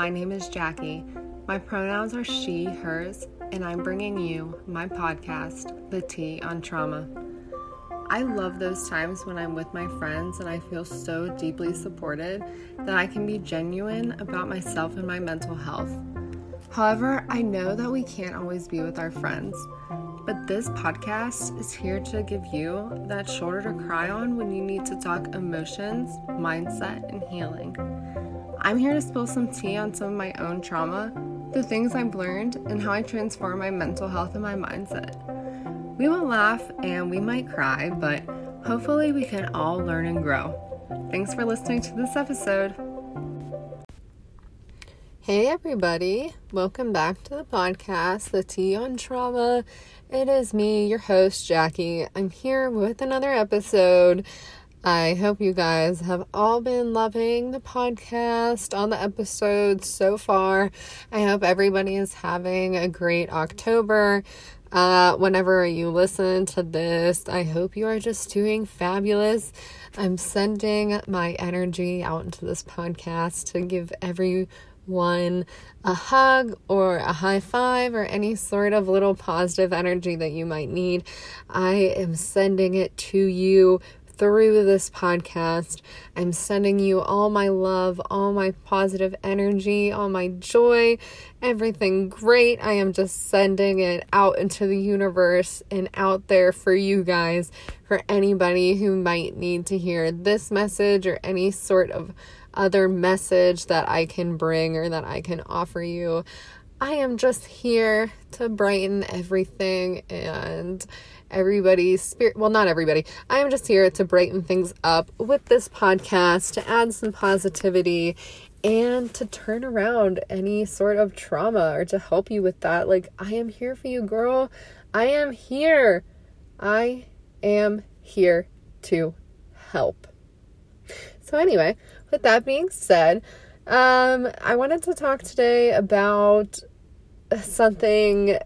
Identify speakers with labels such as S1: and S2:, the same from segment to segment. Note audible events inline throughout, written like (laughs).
S1: My name is Jackie. My pronouns are she, hers, and I'm bringing you my podcast, The Tea on Trauma. I love those times when I'm with my friends and I feel so deeply supported that I can be genuine about myself and my mental health. However, I know that we can't always be with our friends, but this podcast is here to give you that shoulder to cry on when you need to talk emotions, mindset, and healing. I'm here to spill some tea on some of my own trauma, the things I've learned, and how I transform my mental health and my mindset. We will laugh and we might cry, but hopefully we can all learn and grow. Thanks for listening to this episode. Hey, everybody. Welcome back to the podcast, The Tea on Trauma. It is me, your host, Jackie. I'm here with another episode. I hope you guys have all been loving the podcast on the episodes so far. I hope everybody is having a great October. Uh, whenever you listen to this, I hope you are just doing fabulous. I'm sending my energy out into this podcast to give everyone a hug or a high five or any sort of little positive energy that you might need. I am sending it to you through this podcast. I'm sending you all my love, all my positive energy, all my joy, everything great. I am just sending it out into the universe and out there for you guys, for anybody who might need to hear this message or any sort of other message that I can bring or that I can offer you. I am just here to brighten everything and everybody's spirit. Well, not everybody. I am just here to brighten things up with this podcast, to add some positivity, and to turn around any sort of trauma or to help you with that. Like, I am here for you, girl. I am here. I am here to help. So, anyway, with that being said, um, I wanted to talk today about something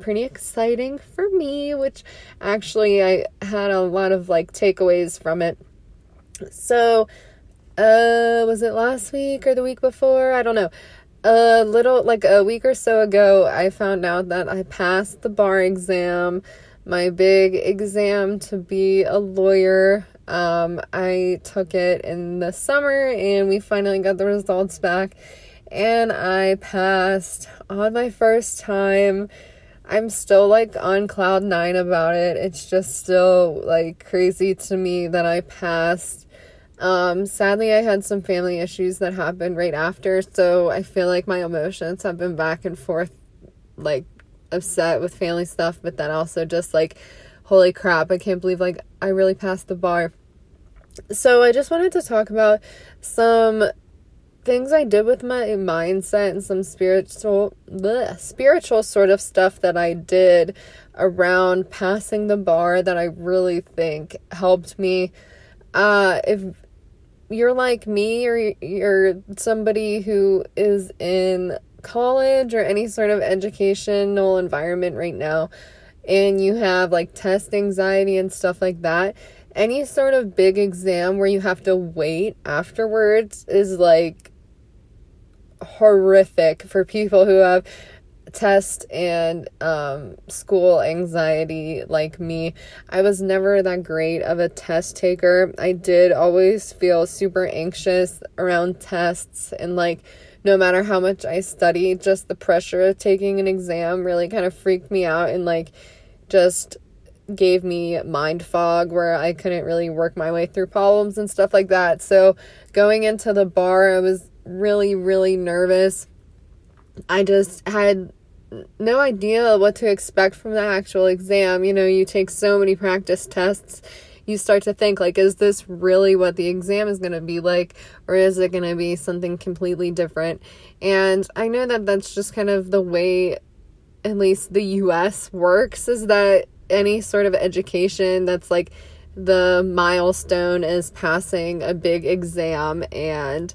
S1: pretty exciting for me, which actually I had a lot of like takeaways from it. So, uh, was it last week or the week before? I don't know. A little, like a week or so ago, I found out that I passed the bar exam, my big exam to be a lawyer. Um, I took it in the summer and we finally got the results back and I passed on my first time I'm still like on cloud nine about it. It's just still like crazy to me that I passed. Um, sadly, I had some family issues that happened right after, so I feel like my emotions have been back and forth, like upset with family stuff, but then also just like, holy crap, I can't believe like I really passed the bar. So, I just wanted to talk about some things I did with my mindset and some spiritual spiritual sort of stuff that I did around passing the bar that I really think helped me. Uh, if you're like me or you're somebody who is in college or any sort of educational environment right now and you have like test anxiety and stuff like that, any sort of big exam where you have to wait afterwards is like horrific for people who have test and um, school anxiety like me. I was never that great of a test taker. I did always feel super anxious around tests and like no matter how much I studied, just the pressure of taking an exam really kind of freaked me out and like just gave me mind fog where I couldn't really work my way through problems and stuff like that. So going into the bar, I was really, really nervous. I just had no idea what to expect from the actual exam. You know, you take so many practice tests, you start to think, like, is this really what the exam is going to be like, or is it going to be something completely different? And I know that that's just kind of the way, at least the US works, is that any sort of education that's like the milestone is passing a big exam and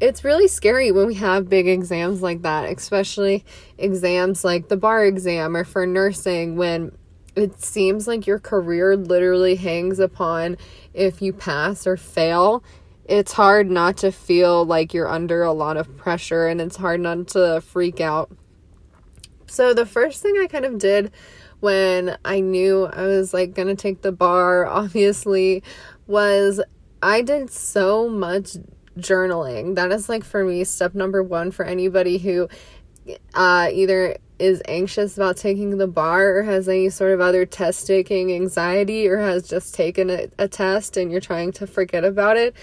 S1: it's really scary when we have big exams like that, especially exams like the bar exam or for nursing when it seems like your career literally hangs upon if you pass or fail it's hard not to feel like you're under a lot of pressure and it's hard not to freak out. So the first thing I kind of did when I knew I was like going to take the bar (laughs) obviously was I did so much journaling. That is like for me step number 1 for anybody who uh, either is anxious about taking the bar or has any sort of other test taking anxiety or has just taken a, a test and you're trying to forget about it.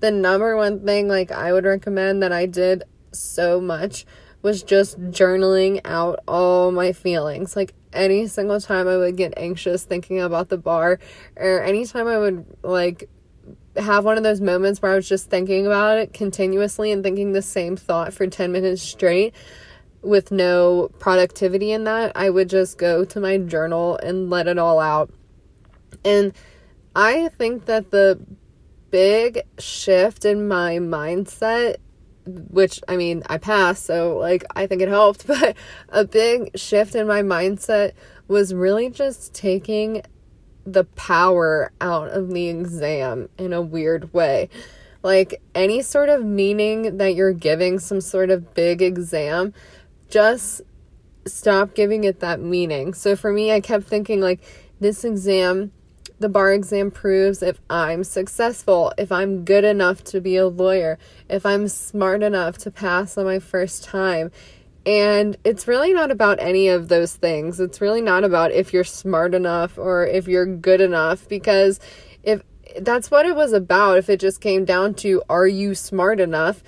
S1: The number one thing like I would recommend that I did so much was just journaling out all my feelings. Like any single time I would get anxious thinking about the bar or anytime I would like have one of those moments where I was just thinking about it continuously and thinking the same thought for 10 minutes straight with no productivity in that, I would just go to my journal and let it all out. And I think that the big shift in my mindset which I mean, I passed, so like I think it helped, (laughs) but a big shift in my mindset was really just taking the power out of the exam in a weird way. Like any sort of meaning that you're giving some sort of big exam, just stop giving it that meaning. So for me, I kept thinking like this exam the bar exam proves if I'm successful, if I'm good enough to be a lawyer, if I'm smart enough to pass on my first time. And it's really not about any of those things. It's really not about if you're smart enough or if you're good enough because if that's what it was about, if it just came down to are you smart enough,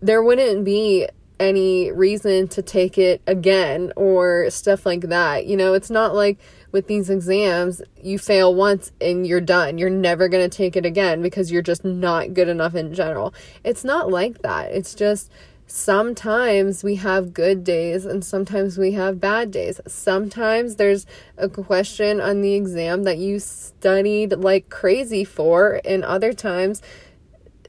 S1: there wouldn't be any reason to take it again or stuff like that. You know, it's not like with these exams, you fail once and you're done. You're never going to take it again because you're just not good enough in general. It's not like that. It's just sometimes we have good days and sometimes we have bad days. Sometimes there's a question on the exam that you studied like crazy for, and other times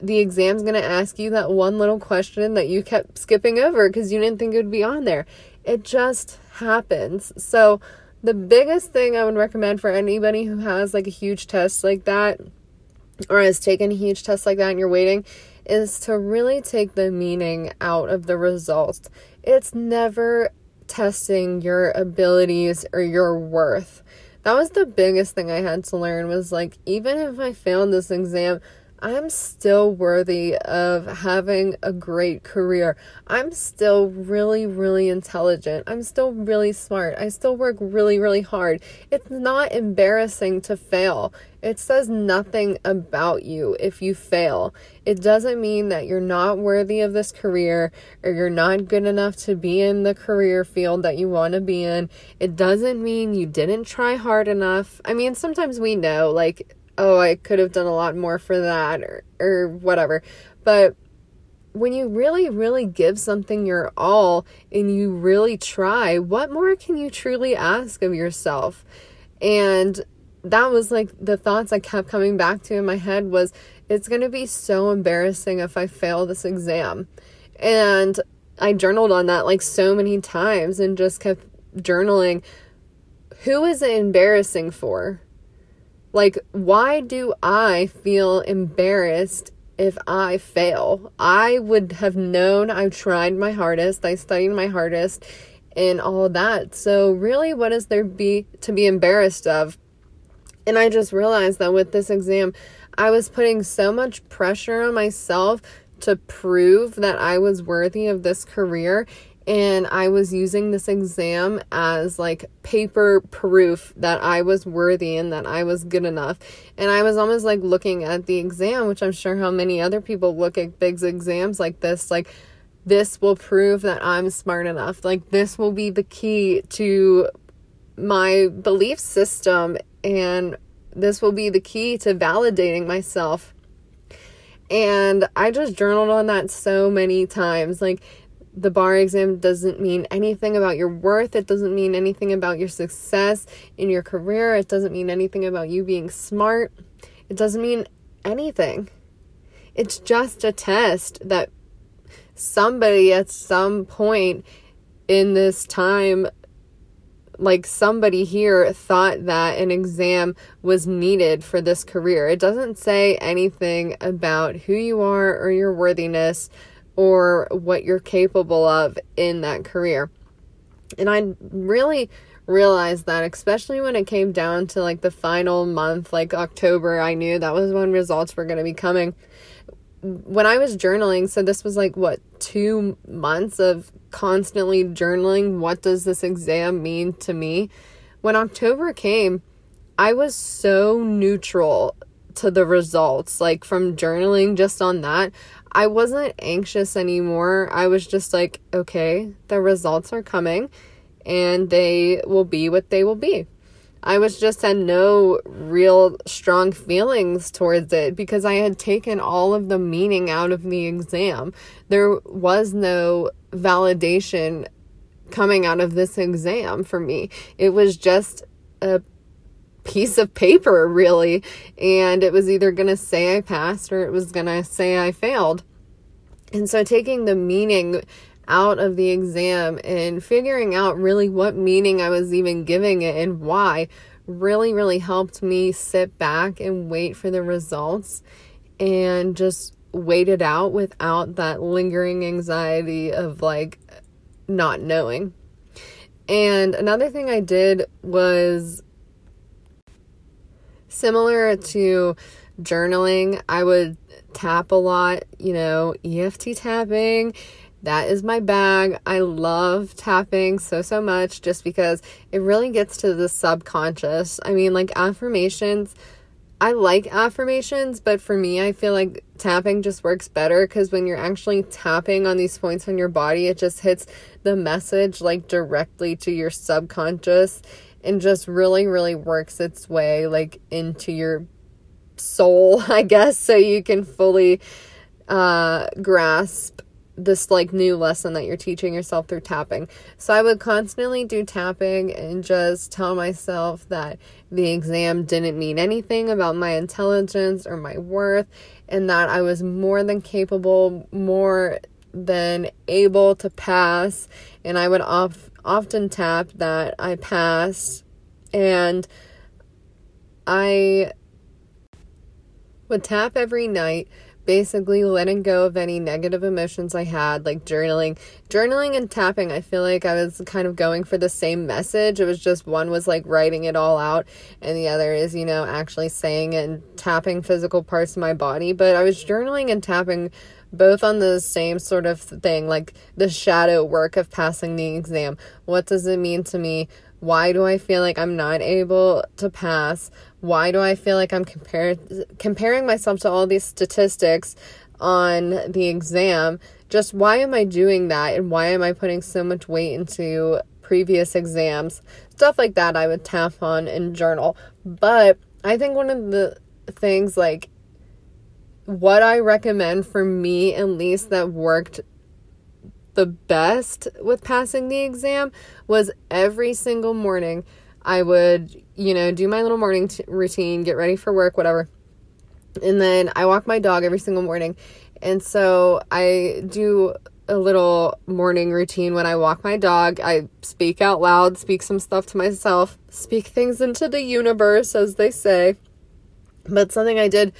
S1: the exam's going to ask you that one little question that you kept skipping over because you didn't think it would be on there. It just happens. So, the biggest thing I would recommend for anybody who has like a huge test like that or has taken a huge test like that and you're waiting is to really take the meaning out of the results. It's never testing your abilities or your worth. That was the biggest thing I had to learn was like even if I failed this exam, I'm still worthy of having a great career. I'm still really, really intelligent. I'm still really smart. I still work really, really hard. It's not embarrassing to fail. It says nothing about you if you fail. It doesn't mean that you're not worthy of this career or you're not good enough to be in the career field that you want to be in. It doesn't mean you didn't try hard enough. I mean, sometimes we know, like, oh, I could have done a lot more for that or, or whatever. But when you really, really give something your all and you really try, what more can you truly ask of yourself? And that was like the thoughts I kept coming back to in my head was it's going to be so embarrassing if I fail this exam. And I journaled on that like so many times and just kept journaling. Who is it embarrassing for? Like, why do I feel embarrassed if I fail? I would have known I tried my hardest, I studied my hardest, and all that. So, really, what is there be to be embarrassed of? And I just realized that with this exam, I was putting so much pressure on myself to prove that I was worthy of this career and I was using this exam as like paper proof that I was worthy and that I was good enough. And I was almost like looking at the exam, which I'm sure how many other people look at big exams like this, like this will prove that I'm smart enough. Like this will be the key to my belief system and this will be the key to validating myself. And I just journaled on that so many times. Like the bar exam doesn't mean anything about your worth. It doesn't mean anything about your success in your career. It doesn't mean anything about you being smart. It doesn't mean anything. It's just a test that somebody at some point in this time like somebody here thought that an exam was needed for this career. It doesn't say anything about who you are or your worthiness or what you're capable of in that career. And I really realized that, especially when it came down to like the final month, like October, I knew that was when results were going to be coming. When I was journaling, so this was like what, two months of constantly journaling. What does this exam mean to me? When October came, I was so neutral to the results, like from journaling just on that. I wasn't anxious anymore. I was just like, okay, the results are coming and they will be what they will be. I was just had no real strong feelings towards it because I had taken all of the meaning out of the exam. There was no validation coming out of this exam for me. It was just a piece of paper, really. And it was either going to say I passed or it was going to say I failed. And so taking the meaning out of the exam and figuring out really what meaning I was even giving it and why really, really helped me sit back and wait for the results and just wait it out without that lingering anxiety of like not knowing. And another thing I did was similar to journaling, I would tap a lot, you know, EFT tapping that is my bag. I love tapping so, so much just because it really gets to the subconscious. I mean, like affirmations, I like affirmations, but for me, I feel like tapping just works better because when you're actually tapping on these points on your body, it just hits the message like directly to your subconscious and just really, really works its way like into your soul, (laughs) I guess, so you can fully uh, grasp this like new lesson that you're teaching yourself through tapping. So I would constantly do tapping and just tell myself that the exam didn't mean anything about my intelligence or my worth and that I was more than capable, more than able to pass and I would of, often tap that I pass and I would tap every night basically letting go of any negative emotions I had, like journaling. Journaling and tapping, I feel like I was kind of going for the same message. It was just one was like writing it all out, and the other is, you know, actually saying and tapping physical parts of my body. But I was journaling and tapping both on the same sort of thing, like the shadow work of passing the exam. What does it mean to me? Why do I feel like I'm not able to pass? Why do I feel like I'm compar- comparing myself to all these statistics on the exam? Just why am I doing that? And why am I putting so much weight into previous exams? Stuff like that I would tap on in journal. But I think one of the things, like, what I recommend for me, at least, that worked the best with passing the exam was every single morning I would, you know, do my little morning t- routine, get ready for work, whatever. And then I walk my dog every single morning. And so I do a little morning routine when I walk my dog. I speak out loud, speak some stuff to myself, speak things into the universe, as they say. But something I did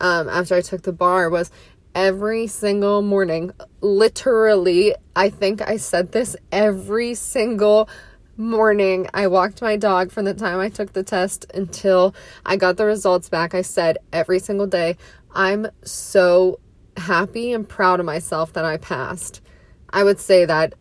S1: um, after I took the bar was every single morning. Literally, I think I said this every single morning. I walked my dog from the time I took the test until I got the results back. I said every single day, I'm so happy and proud of myself that I passed. I would say that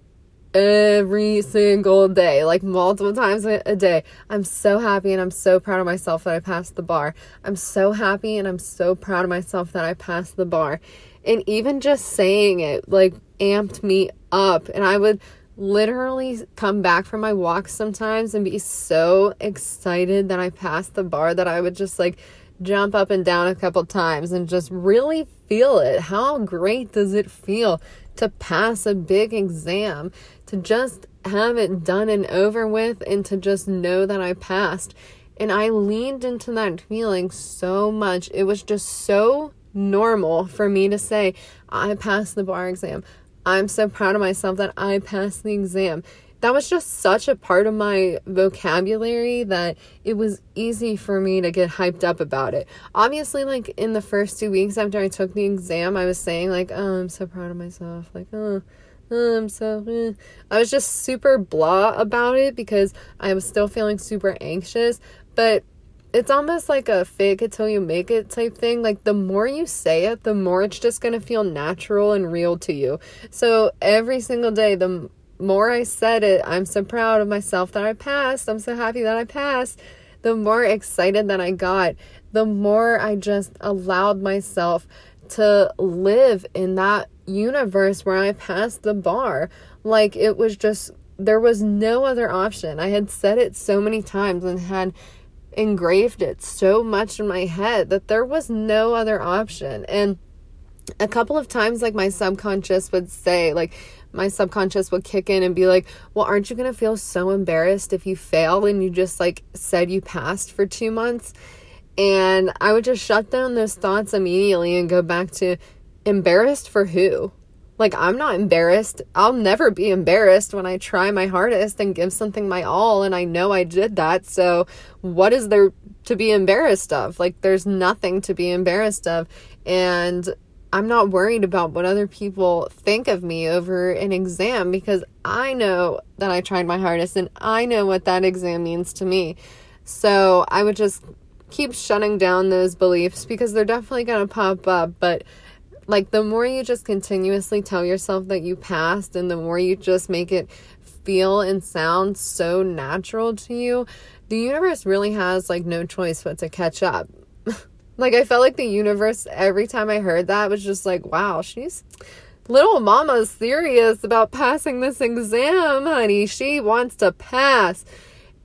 S1: every single day, like multiple times a day. I'm so happy and I'm so proud of myself that I passed the bar. I'm so happy and I'm so proud of myself that I passed the bar. And even just saying it like amped me up. And I would literally come back from my walks sometimes and be so excited that I passed the bar that I would just like jump up and down a couple times and just really feel it. How great does it feel to pass a big exam, to just have it done and over with, and to just know that I passed? And I leaned into that feeling so much. It was just so normal for me to say, I passed the bar exam. I'm so proud of myself that I passed the exam. that was just such a part of my vocabulary that it was easy for me to get hyped up about it. Obviously, like in the first two weeks after I took the exam, I was saying, like, oh, I'm so proud of myself. Like, oh, I'm so. Eh. I was just super blah about it because I was still feeling super anxious. But it's almost like a fake it till you make it type thing. Like the more you say it, the more it's just to feel natural and real to you. So every single day, the more I said it, I'm so proud of myself that I passed. I'm so happy that I passed. The more excited that I got, the more I just allowed myself to live in that universe where I passed the bar. Like it was just, there was no other option. I had said it so many times and had engraved it so much in my head that there was no other option. And a couple of times, like my subconscious would say, like, my subconscious would kick in and be like, Well, aren't you going to feel so embarrassed if you fail and you just like said you passed for two months? And I would just shut down those thoughts immediately and go back to embarrassed for who? Like, I'm not embarrassed. I'll never be embarrassed when I try my hardest and give something my all, and I know I did that. So, what is there to be embarrassed of? Like, there's nothing to be embarrassed of. And I'm not worried about what other people think of me over an exam because I know that I tried my hardest and I know what that exam means to me. So, I would just keep shutting down those beliefs because they're definitely going to pop up, but like the more you just continuously tell yourself that you passed and the more you just make it feel and sound so natural to you, the universe really has like no choice but to catch up. (laughs) like I felt like the universe every time I heard that was just like, wow, she's little mama's serious about passing this exam, honey. She wants to pass.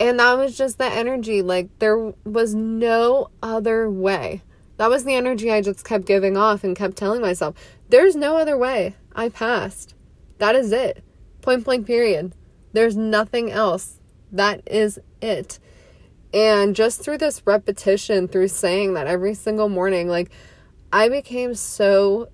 S1: And that was just the energy. Like there was no other way. That was the energy I just kept giving off and kept telling myself, there's no other way. I passed. That is it. Point blank, period. There's nothing else. That is it. And just through this repetition, through saying that every single morning, like I became so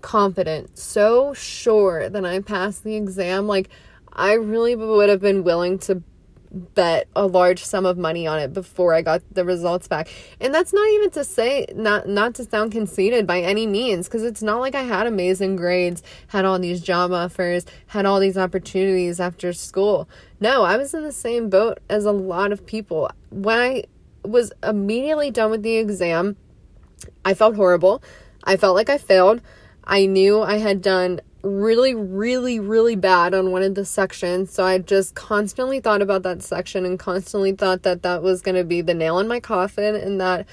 S1: confident, so sure that I passed the exam. Like I really would have been willing to bet a large sum of money on it before I got the results back. And that's not even to say not not to sound conceited by any means cuz it's not like I had amazing grades, had all these job offers, had all these opportunities after school. No, I was in the same boat as a lot of people. When I was immediately done with the exam, I felt horrible. I felt like I failed. I knew I had done really, really, really bad on one of the sections. So I just constantly thought about that section and constantly thought that that was going to be the nail in my coffin and that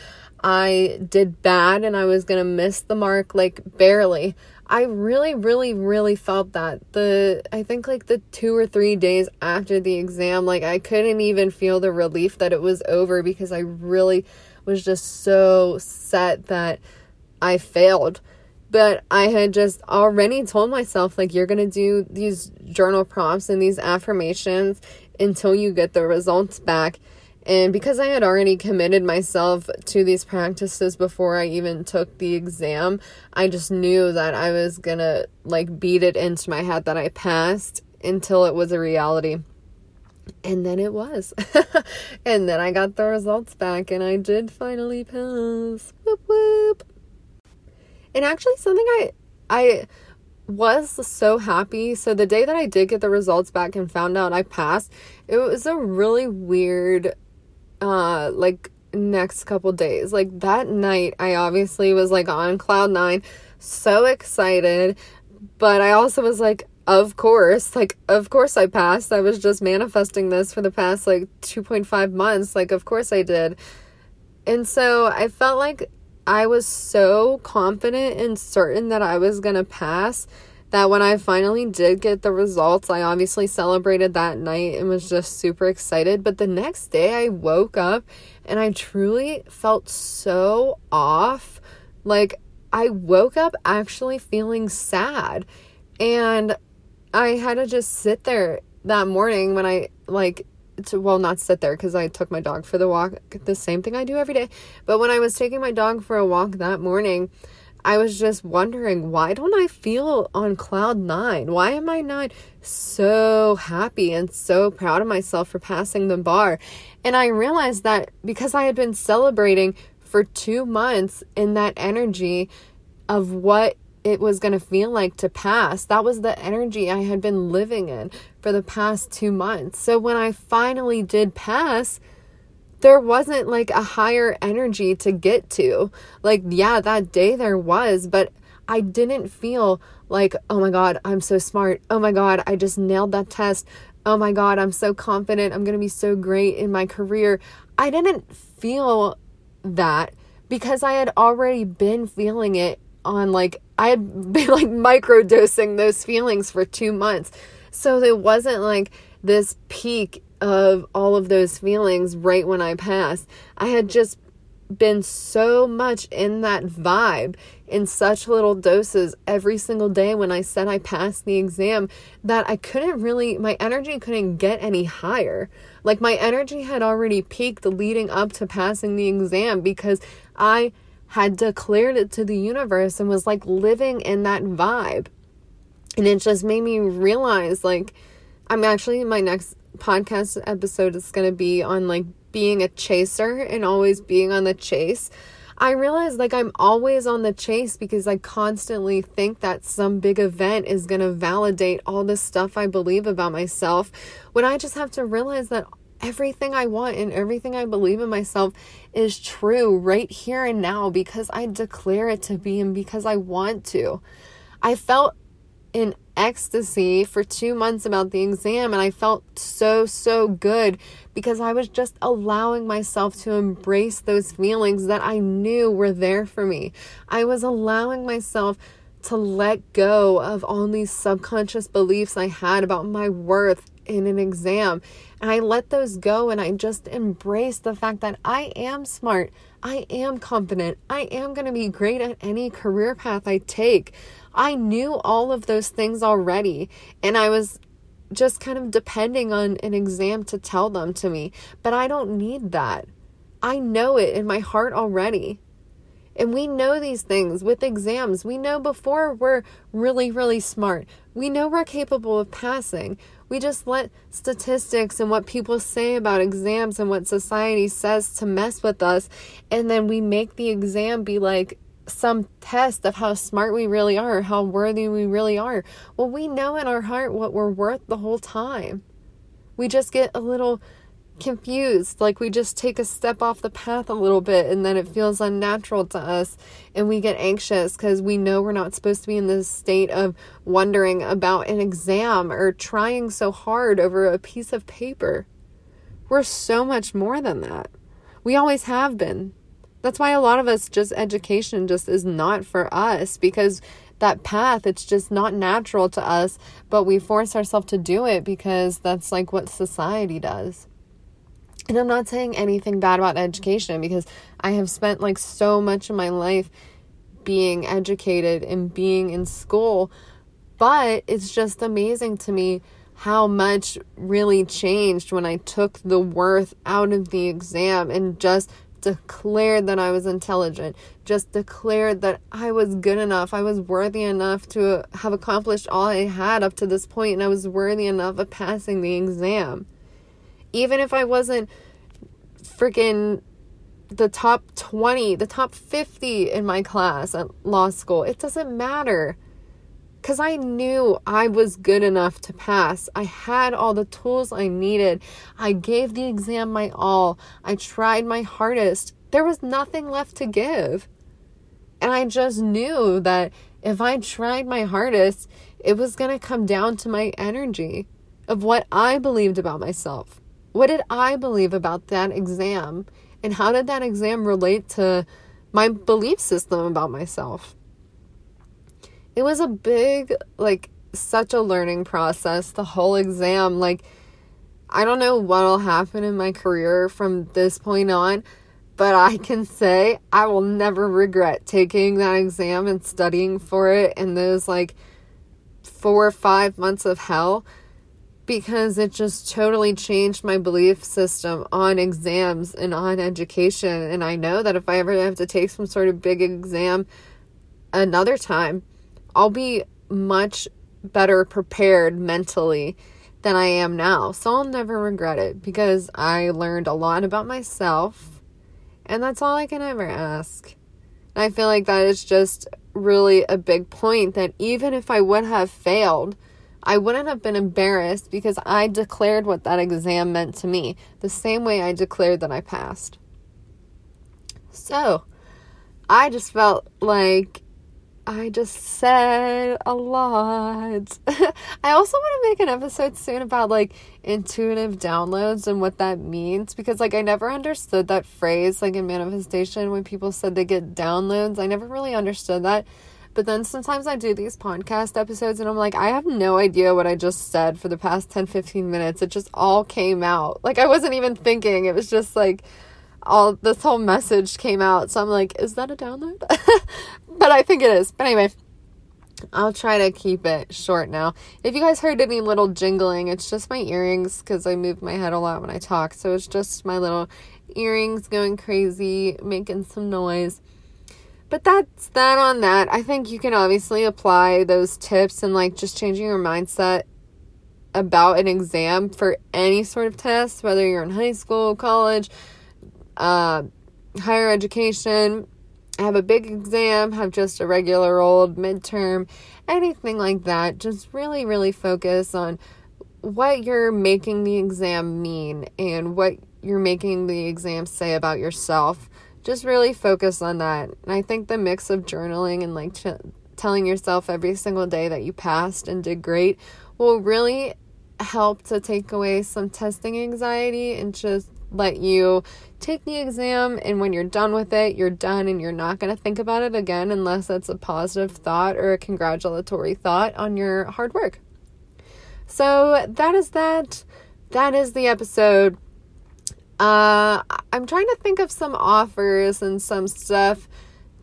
S1: I did bad and I was going to miss the mark like barely. I really, really, really felt that. The, I think like the two or three days after the exam, like I couldn't even feel the relief that it was over because I really was just so set that I failed but I had just already told myself, like, you're going to do these journal prompts and these affirmations until you get the results back. And because I had already committed myself to these practices before I even took the exam, I just knew that I was to like beat it into my head that I passed until it was a reality. And then it was. (laughs) and then I got the results back and I did finally pass. Whoop whoop. And actually something I I was so happy. So the day that I did get the results back and found out I passed, it was a really weird uh like next couple days. Like that night I obviously was like on cloud 9, so excited, but I also was like of course, like of course I passed. I was just manifesting this for the past like 2.5 months. Like of course I did. And so I felt like I was so confident and certain that I was going to pass that when I finally did get the results, I obviously celebrated that night and was just super excited. But the next day, I woke up and I truly felt so off. Like, I woke up actually feeling sad. And I had to just sit there that morning when I, like, to well not sit there because I took my dog for the walk the same thing I do every day but when I was taking my dog for a walk that morning I was just wondering, why don't I feel on cloud nine? Why am I not so happy and so proud of myself for passing the bar? And I realized that because I had been celebrating for two months in that energy of what it was going to feel like to pass. That was the energy I had been living in for the past two months. So when I finally did pass, there wasn't like a higher energy to get to. Like, yeah, that day there was, but I didn't feel like, oh my God, I'm so smart. Oh my God, I just nailed that test. Oh my God, I'm so confident. I'm going to be so great in my career. I didn't feel that because I had already been feeling it on like, I had (laughs) been like microdosing those feelings for two months. So it wasn't like this peak of all of those feelings right when I passed. I had just been so much in that vibe in such little doses every single day when I said I passed the exam that I couldn't really, my energy couldn't get any higher. Like my energy had already peaked leading up to passing the exam because I had declared it to the universe and was like living in that vibe. And it just made me realize like, I'm actually my next podcast episode is going to be on like being a chaser and always being on the chase. I realize like I'm always on the chase because I constantly think that some big event is going to validate all the stuff I believe about myself when I just have to realize that everything I want and everything I believe in myself is true right here and now because I declare it to be and because I want to. I felt in ecstasy for two months about the exam, and I felt so, so good because I was just allowing myself to embrace those feelings that I knew were there for me. I was allowing myself to let go of all these subconscious beliefs I had about my worth in an exam. And I let those go and I just embraced the fact that I am smart. I am confident. I am going to be great at any career path I take. I knew all of those things already, and I was just kind of depending on an exam to tell them to me. But I don't need that. I know it in my heart already. And we know these things with exams. We know before we're really, really smart. We know we're capable of passing. We just let statistics and what people say about exams and what society says to mess with us. And then we make the exam be like some test of how smart we really are, how worthy we really are. Well, we know in our heart what we're worth the whole time. We just get a little confused, like we just take a step off the path a little bit and then it feels unnatural to us and we get anxious because we know we're not supposed to be in this state of wondering about an exam or trying so hard over a piece of paper. We're so much more than that. We always have been. That's why a lot of us just education just is not for us because that path it's just not natural to us, but we force ourselves to do it because that's like what society does. And I'm not saying anything bad about education because I have spent like so much of my life being educated and being in school, but it's just amazing to me how much really changed when I took the worth out of the exam and just declared that I was intelligent, just declared that I was good enough, I was worthy enough to have accomplished all I had up to this point, and I was worthy enough of passing the exam. Even if I wasn't freaking the top 20, the top 50 in my class at law school, it doesn't matter because I knew I was good enough to pass. I had all the tools I needed. I gave the exam my all. I tried my hardest. There was nothing left to give. And I just knew that if I tried my hardest, it was going to come down to my energy of what I believed about myself. What did I believe about that exam? And how did that exam relate to my belief system about myself? It was a big, like, such a learning process, the whole exam. Like, I don't know what'll happen in my career from this point on, but I can say I will never regret taking that exam and studying for it in those, like, four or five months of hell because it just totally changed my belief system on exams and on education. And I know that if I ever have to take some sort of big exam another time, I'll be much better prepared mentally than I am now. So I'll never regret it because I learned a lot about myself. And that's all I can ever ask. And I feel like that is just really a big point that even if I would have failed, I wouldn't have been embarrassed because I declared what that exam meant to me, the same way I declared that I passed. So, I just felt like I just said a lot. (laughs) I also want to make an episode soon about like intuitive downloads and what that means because like I never understood that phrase like in manifestation when people said they get downloads. I never really understood that. But then sometimes I do these podcast episodes and I'm like, I have no idea what I just said for the past 10 15 minutes. It just all came out. Like I wasn't even thinking. It was just like all this whole message came out. So I'm like, is that a download? (laughs) but I think it is. But anyway, I'll try to keep it short now. If you guys heard any little jingling, it's just my earrings because I move my head a lot when I talk. So it's just my little earrings going crazy, making some noise. But that's that on that. I think you can obviously apply those tips and like just changing your mindset about an exam for any sort of test, whether you're in high school, college, uh, higher education, have a big exam, have just a regular old midterm, anything like that. Just really, really focus on what you're making the exam mean and what you're making the exam say about yourself. Just really focus on that. And I think the mix of journaling and like ch- telling yourself every single day that you passed and did great will really help to take away some testing anxiety and just let you take the exam and when you're done with it, you're done and you're not going to think about it again unless it's a positive thought or a congratulatory thought on your hard work. So that is that. That is the episode. Uh, I'm trying to think of some offers and some stuff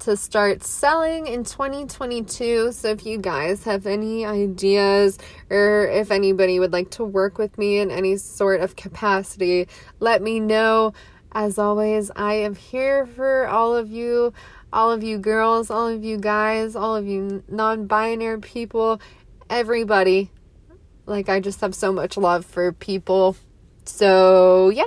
S1: to start selling in 2022. So if you guys have any ideas or if anybody would like to work with me in any sort of capacity, let me know. As always, I am here for all of you, all of you girls, all of you guys, all of you non binary people, everybody. Like, I just have so much love for people. So, yeah,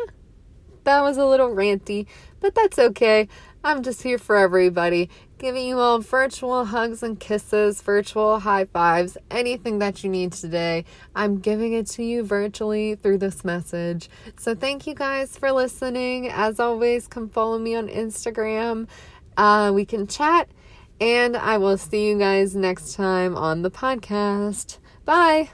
S1: that was a little ranty, but that's okay. I'm just here for everybody, giving you all virtual hugs and kisses, virtual high fives, anything that you need today. I'm giving it to you virtually through this message. So, thank you guys for listening. As always, come follow me on Instagram. Uh, we can chat, and I will see you guys next time on the podcast. Bye.